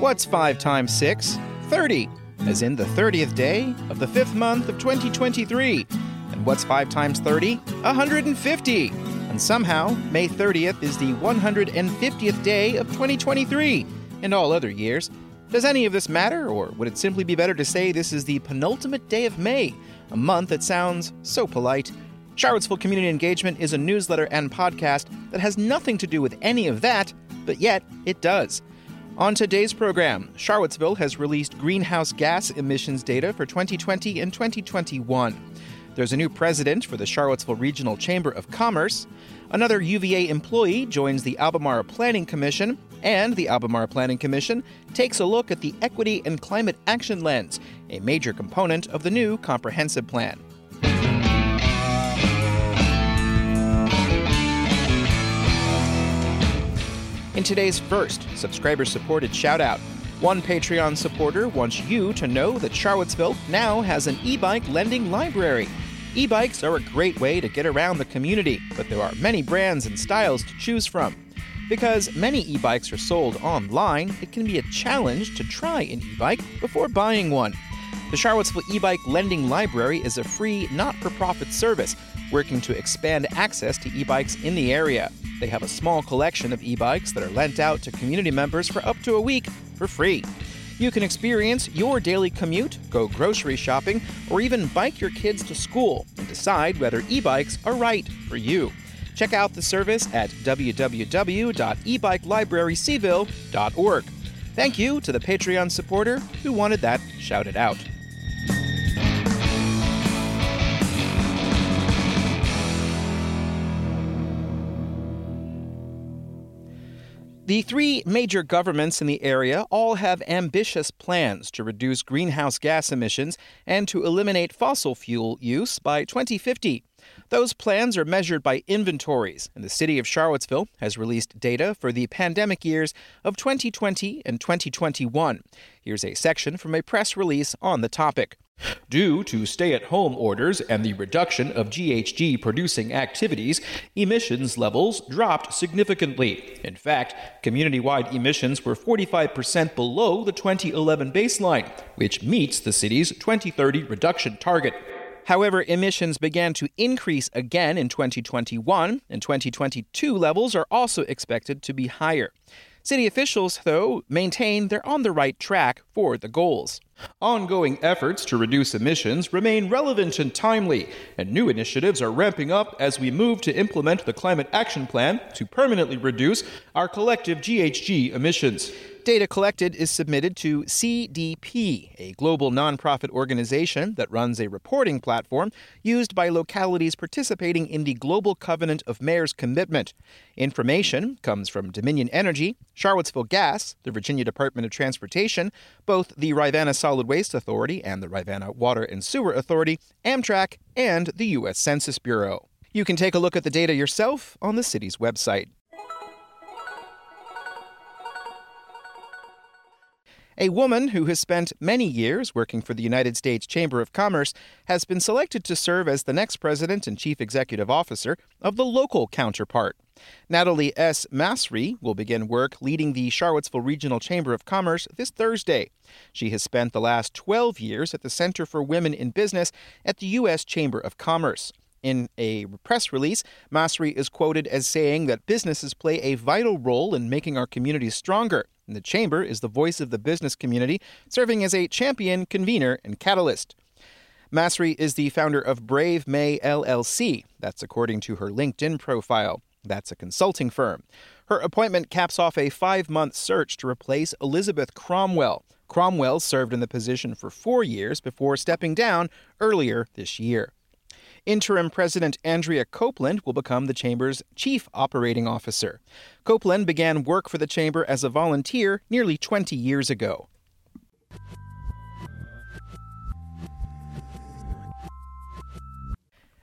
What's 5 times 6? 30, as in the 30th day of the fifth month of 2023. And what's 5 times 30? 150. And somehow, May 30th is the 150th day of 2023. In all other years, does any of this matter, or would it simply be better to say this is the penultimate day of May, a month that sounds so polite? Charlottesville Community Engagement is a newsletter and podcast that has nothing to do with any of that, but yet it does. On today's program, Charlottesville has released greenhouse gas emissions data for 2020 and 2021. There's a new president for the Charlottesville Regional Chamber of Commerce. Another UVA employee joins the Albemarle Planning Commission, and the Albemarle Planning Commission takes a look at the Equity and Climate Action Lens, a major component of the new comprehensive plan. In today's first subscriber supported shout out, one Patreon supporter wants you to know that Charlottesville now has an e bike lending library. E bikes are a great way to get around the community, but there are many brands and styles to choose from. Because many e bikes are sold online, it can be a challenge to try an e bike before buying one. The Charlottesville e bike lending library is a free, not for profit service working to expand access to e bikes in the area. They have a small collection of e bikes that are lent out to community members for up to a week for free. You can experience your daily commute, go grocery shopping, or even bike your kids to school and decide whether e bikes are right for you. Check out the service at www.ebikelibraryseville.org. Thank you to the Patreon supporter who wanted that shouted out. The three major governments in the area all have ambitious plans to reduce greenhouse gas emissions and to eliminate fossil fuel use by 2050. Those plans are measured by inventories, and the city of Charlottesville has released data for the pandemic years of 2020 and 2021. Here's a section from a press release on the topic. Due to stay at home orders and the reduction of GHG producing activities, emissions levels dropped significantly. In fact, community wide emissions were 45% below the 2011 baseline, which meets the city's 2030 reduction target. However, emissions began to increase again in 2021, and 2022 levels are also expected to be higher. City officials, though, maintain they're on the right track for the goals. Ongoing efforts to reduce emissions remain relevant and timely, and new initiatives are ramping up as we move to implement the Climate Action Plan to permanently reduce our collective GHG emissions. Data collected is submitted to CDP, a global nonprofit organization that runs a reporting platform used by localities participating in the Global Covenant of Mayors commitment. Information comes from Dominion Energy, Charlottesville Gas, the Virginia Department of Transportation, both the Rivanna Solid Waste Authority and the Rivanna Water and Sewer Authority, Amtrak, and the U.S. Census Bureau. You can take a look at the data yourself on the city's website. A woman who has spent many years working for the United States Chamber of Commerce has been selected to serve as the next president and chief executive officer of the local counterpart. Natalie S. Masri will begin work leading the Charlottesville Regional Chamber of Commerce this Thursday. She has spent the last 12 years at the Center for Women in Business at the U.S. Chamber of Commerce. In a press release, Masri is quoted as saying that businesses play a vital role in making our communities stronger and the Chamber is the voice of the business community, serving as a champion, convener, and catalyst. Masri is the founder of Brave May LLC. That's according to her LinkedIn profile. That's a consulting firm. Her appointment caps off a five month search to replace Elizabeth Cromwell. Cromwell served in the position for four years before stepping down earlier this year. Interim President Andrea Copeland will become the Chamber's Chief Operating Officer. Copeland began work for the Chamber as a volunteer nearly 20 years ago.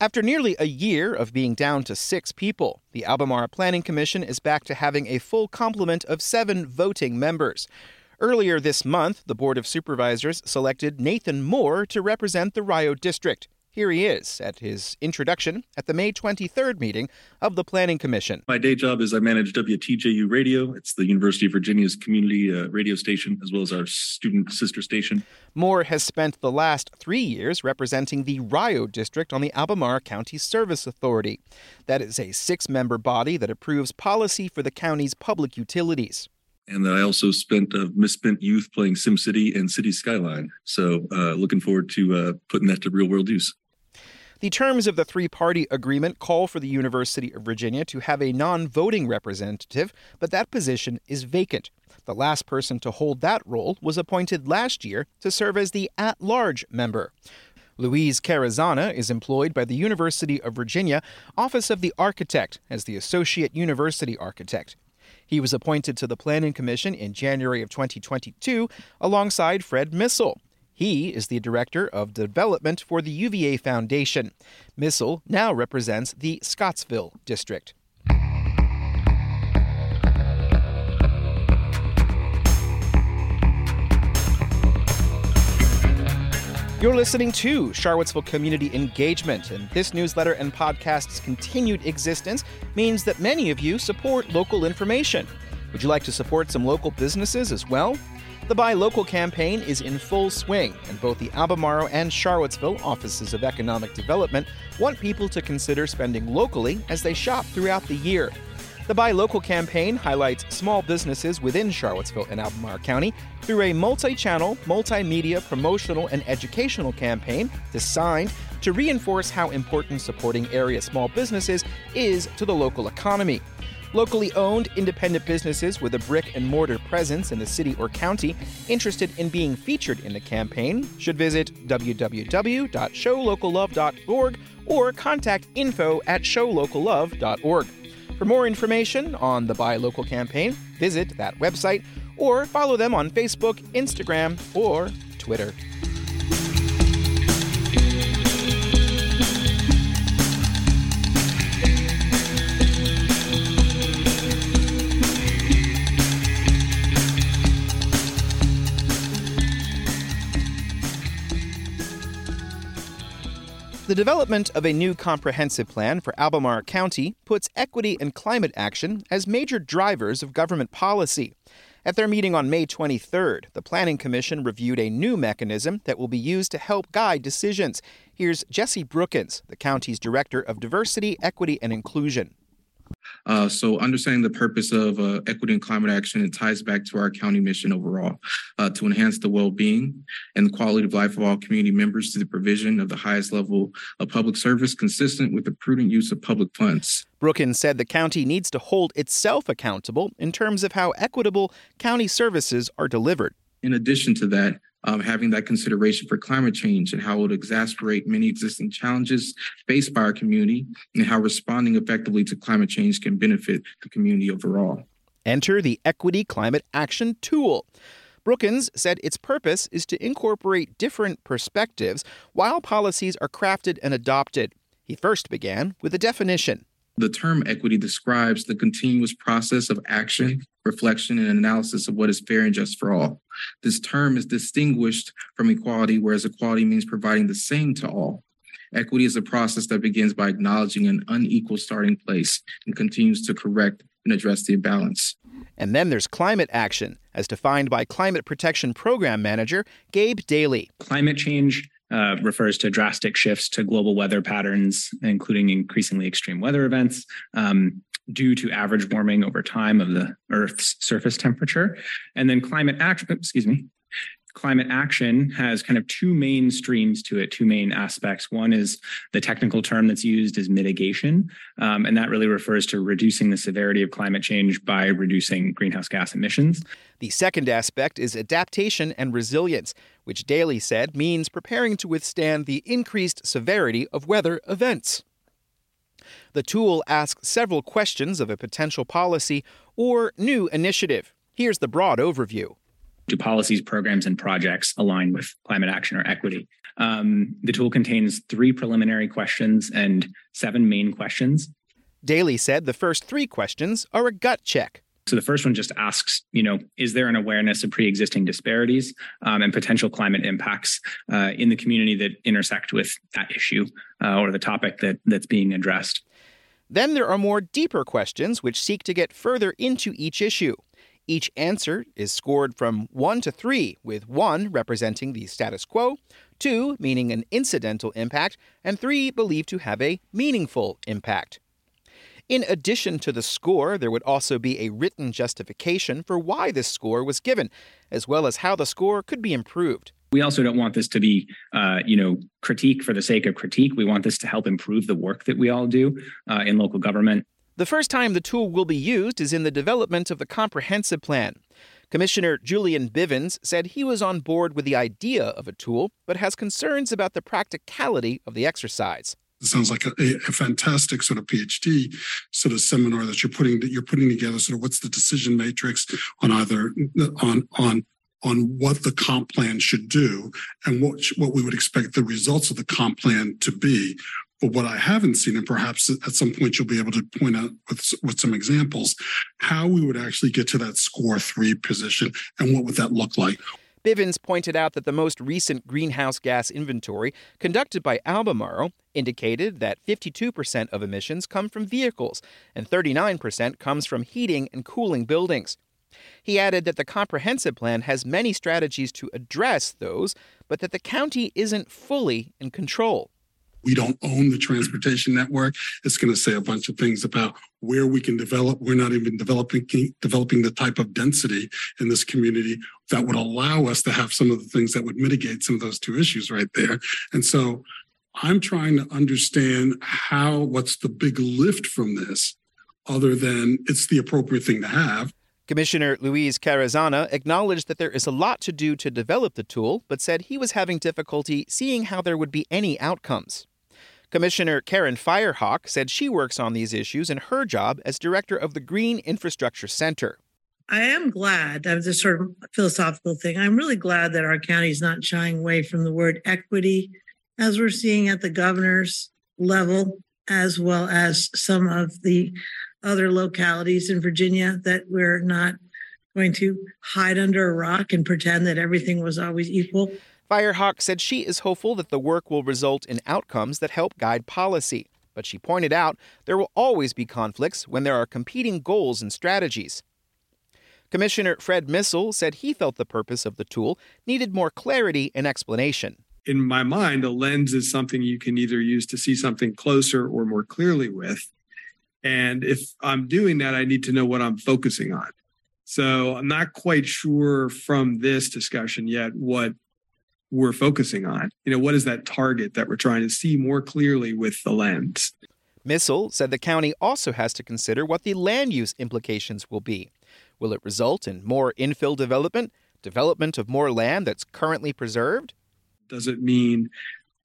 After nearly a year of being down to six people, the Albemarle Planning Commission is back to having a full complement of seven voting members. Earlier this month, the Board of Supervisors selected Nathan Moore to represent the Rio District. Here he is at his introduction at the May 23rd meeting of the Planning Commission. My day job is I manage WTJU Radio. It's the University of Virginia's community uh, radio station, as well as our student sister station. Moore has spent the last three years representing the Rio District on the Albemarle County Service Authority. That is a six member body that approves policy for the county's public utilities and that I also spent a misspent youth playing SimCity and City Skyline. So, uh, looking forward to uh, putting that to real world use. The terms of the three party agreement call for the University of Virginia to have a non voting representative, but that position is vacant. The last person to hold that role was appointed last year to serve as the at large member. Luis Carrazana is employed by the University of Virginia Office of the Architect as the Associate University Architect. He was appointed to the Planning Commission in January of 2022 alongside Fred Missel. He is the director of development for the UVA Foundation. Missel now represents the Scottsville district. You're listening to Charlottesville Community Engagement, and this newsletter and podcast's continued existence means that many of you support local information. Would you like to support some local businesses as well? The Buy Local campaign is in full swing, and both the Albemarle and Charlottesville offices of economic development want people to consider spending locally as they shop throughout the year. The Buy Local campaign highlights small businesses within Charlottesville and Albemarle County through a multi channel, multimedia promotional and educational campaign designed to reinforce how important supporting area small businesses is to the local economy. Locally owned independent businesses with a brick and mortar presence in the city or county interested in being featured in the campaign should visit www.showlocallove.org or contact info at showlocallove.org. For more information on the Buy Local campaign, visit that website or follow them on Facebook, Instagram, or Twitter. The development of a new comprehensive plan for Albemarle County puts equity and climate action as major drivers of government policy. At their meeting on May 23rd, the Planning Commission reviewed a new mechanism that will be used to help guide decisions. Here's Jesse Brookins, the county's Director of Diversity, Equity, and Inclusion. Uh, so understanding the purpose of uh, equity and climate action, it ties back to our county mission overall uh, to enhance the well-being and the quality of life of all community members through the provision of the highest level of public service consistent with the prudent use of public funds. Brookins said the county needs to hold itself accountable in terms of how equitable county services are delivered. In addition to that, um, having that consideration for climate change and how it would exasperate many existing challenges faced by our community and how responding effectively to climate change can benefit the community overall. Enter the Equity Climate Action Tool. Brookins said its purpose is to incorporate different perspectives while policies are crafted and adopted. He first began with a definition. The term equity describes the continuous process of action, reflection, and analysis of what is fair and just for all. This term is distinguished from equality, whereas equality means providing the same to all. Equity is a process that begins by acknowledging an unequal starting place and continues to correct and address the imbalance. And then there's climate action, as defined by Climate Protection Program Manager Gabe Dayley. Climate change uh, refers to drastic shifts to global weather patterns, including increasingly extreme weather events um, due to average warming over time of the Earth's surface temperature. And then climate action, excuse me, climate action has kind of two main streams to it, two main aspects. One is the technical term that's used is mitigation, um, and that really refers to reducing the severity of climate change by reducing greenhouse gas emissions. The second aspect is adaptation and resilience, which Dayley said means preparing to withstand the increased severity of weather events. The tool asks several questions of a potential policy or new initiative. Here's the broad overview do policies, programs, and projects align with climate action or equity? Um, the tool contains three preliminary questions and seven main questions. Dayley said the first three questions are a gut check. So the first one just asks, you know, is there an awareness of pre-existing disparities um, and potential climate impacts uh, in the community that intersect with that issue uh, or the topic that that's being addressed? Then there are more deeper questions which seek to get further into each issue. Each answer is scored from 1 to 3, with 1 representing the status quo, 2 meaning an incidental impact, and 3 believed to have a meaningful impact. In addition to the score, there would also be a written justification for why this score was given, as well as how the score could be improved. We also don't want this to be, uh, you know, critique for the sake of critique. We want this to help improve the work that we all do uh, in local government. The first time the tool will be used is in the development of the comprehensive plan. Commissioner Julian Bivins said he was on board with the idea of a tool, but has concerns about the practicality of the exercise. It sounds like a, a, fantastic sort of PhD sort of seminar that you're putting that you're putting together. Sort of what's the decision matrix on either on on on what the comp plan should do and what what we would expect the results of the comp plan to be. But what I haven't seen, and perhaps at some point you'll be able to point out with with some examples, how we would actually get to that score three position and what would that look like. Bivins pointed out that the most recent greenhouse gas inventory conducted by Albemarle indicated that 52% of emissions come from vehicles and 39% comes from heating and cooling buildings. He added that the comprehensive plan has many strategies to address those, but that the county isn't fully in control we don't own the transportation network. It's going to say a bunch of things about where we can develop. We're not even developing developing the type of density in this community that would allow us to have some of the things that would mitigate some of those two issues right there. And so I'm trying to understand how what's the big lift from this other than it's the appropriate thing to have. Commissioner Luis Carrazana acknowledged that there is a lot to do to develop the tool, but said he was having difficulty seeing how there would be any outcomes. Commissioner Karen Firehock said she works on these issues in her job as director of the Green Infrastructure Center. I am glad, that was a sort of philosophical thing. I'm really glad that our county is not shying away from the word equity, as we're seeing at the governor's level, as well as some of the other localities in Virginia that we're not going to hide under a rock and pretend that everything was always equal. Firehock said she is hopeful that the work will result in outcomes that help guide policy. But she pointed out there will always be conflicts when there are competing goals and strategies. Commissioner Fred Missel said he felt the purpose of the tool needed more clarity and explanation. In my mind, a lens is something you can either use to see something closer or more clearly with. And if I'm doing that, I need to know what I'm focusing on. So I'm not quite sure from this discussion yet what we're focusing on. You know, what is that target that we're trying to see more clearly with the lens? Missel said the county also has to consider what the land use implications will be. Will it result in more infill development, development of more land that's currently preserved? Does it mean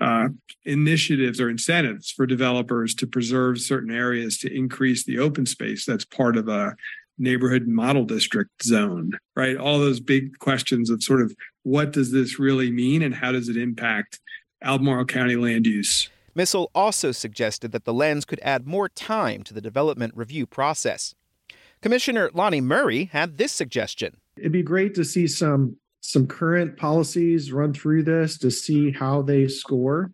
uh, initiatives or incentives for developers to preserve certain areas to increase the open space that's part of a neighborhood model district zone, right? All those big questions of sort of what does this really mean and how does it impact Albemarle County land use? Missel also suggested that the lens could add more time to the development review process. Commissioner Lonnie Murray had this suggestion. It'd be great to see some some current policies run through this to see how they score.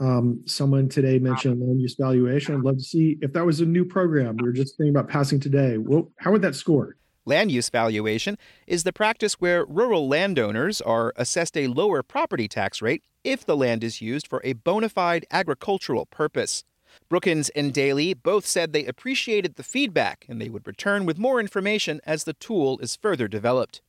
Um, someone today mentioned land use valuation. I'd love to see if that was a new program we were just thinking about passing today. Well, how would that score? Land use valuation is the practice where rural landowners are assessed a lower property tax rate if the land is used for a bona fide agricultural purpose. Brookins and Dayley both said they appreciated the feedback and they would return with more information as the tool is further developed.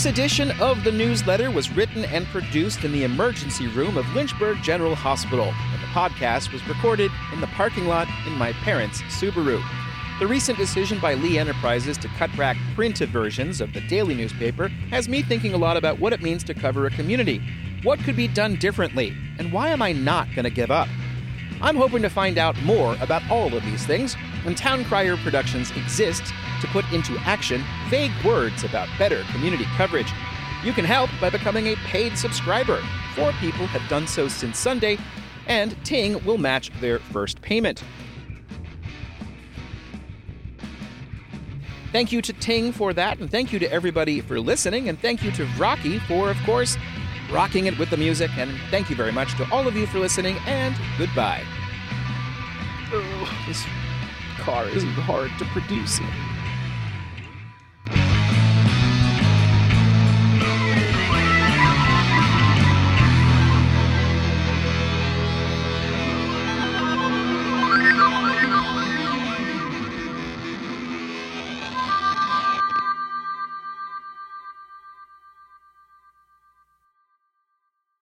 This edition of the newsletter was written and produced in the emergency room of Lynchburg General Hospital, and the podcast was recorded in the parking lot in my parents' Subaru. The recent decision by Lee Enterprises to cut back printed versions of the daily newspaper has me thinking a lot about what it means to cover a community. What could be done differently, and why am I not going to give up? I'm hoping to find out more about all of these things And Town Crier Productions exists to put into action vague words about better community coverage. You can help by becoming a paid subscriber. Four people have done so since Sunday, and Ting will match their first payment. Thank you to Ting for that, and thank you to everybody for listening, and thank you to Rocky for, of course, rocking it with the music, and thank you very much to all of you for listening, and goodbye. Oh, this car is hard to produce.